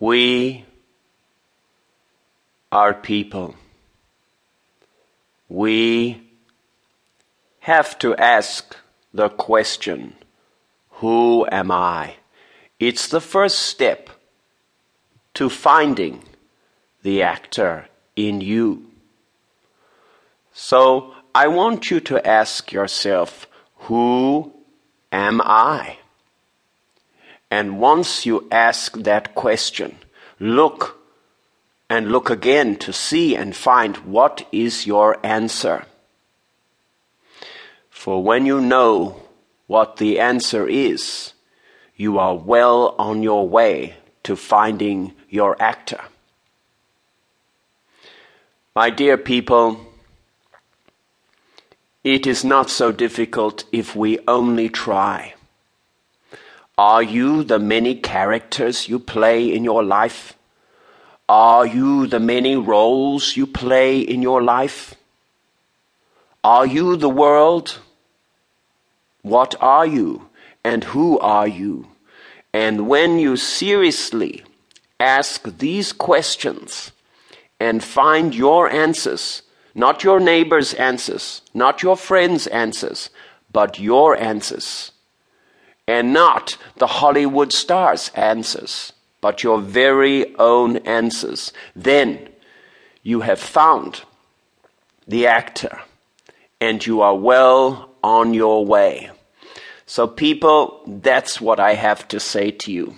We are people. We have to ask the question, Who am I? It's the first step to finding the actor in you. So I want you to ask yourself, Who am I? And once you ask that question, look and look again to see and find what is your answer. For when you know what the answer is, you are well on your way to finding your actor. My dear people, it is not so difficult if we only try. Are you the many characters you play in your life? Are you the many roles you play in your life? Are you the world? What are you and who are you? And when you seriously ask these questions and find your answers, not your neighbor's answers, not your friend's answers, but your answers, and not the Hollywood stars' answers, but your very own answers. Then you have found the actor and you are well on your way. So, people, that's what I have to say to you.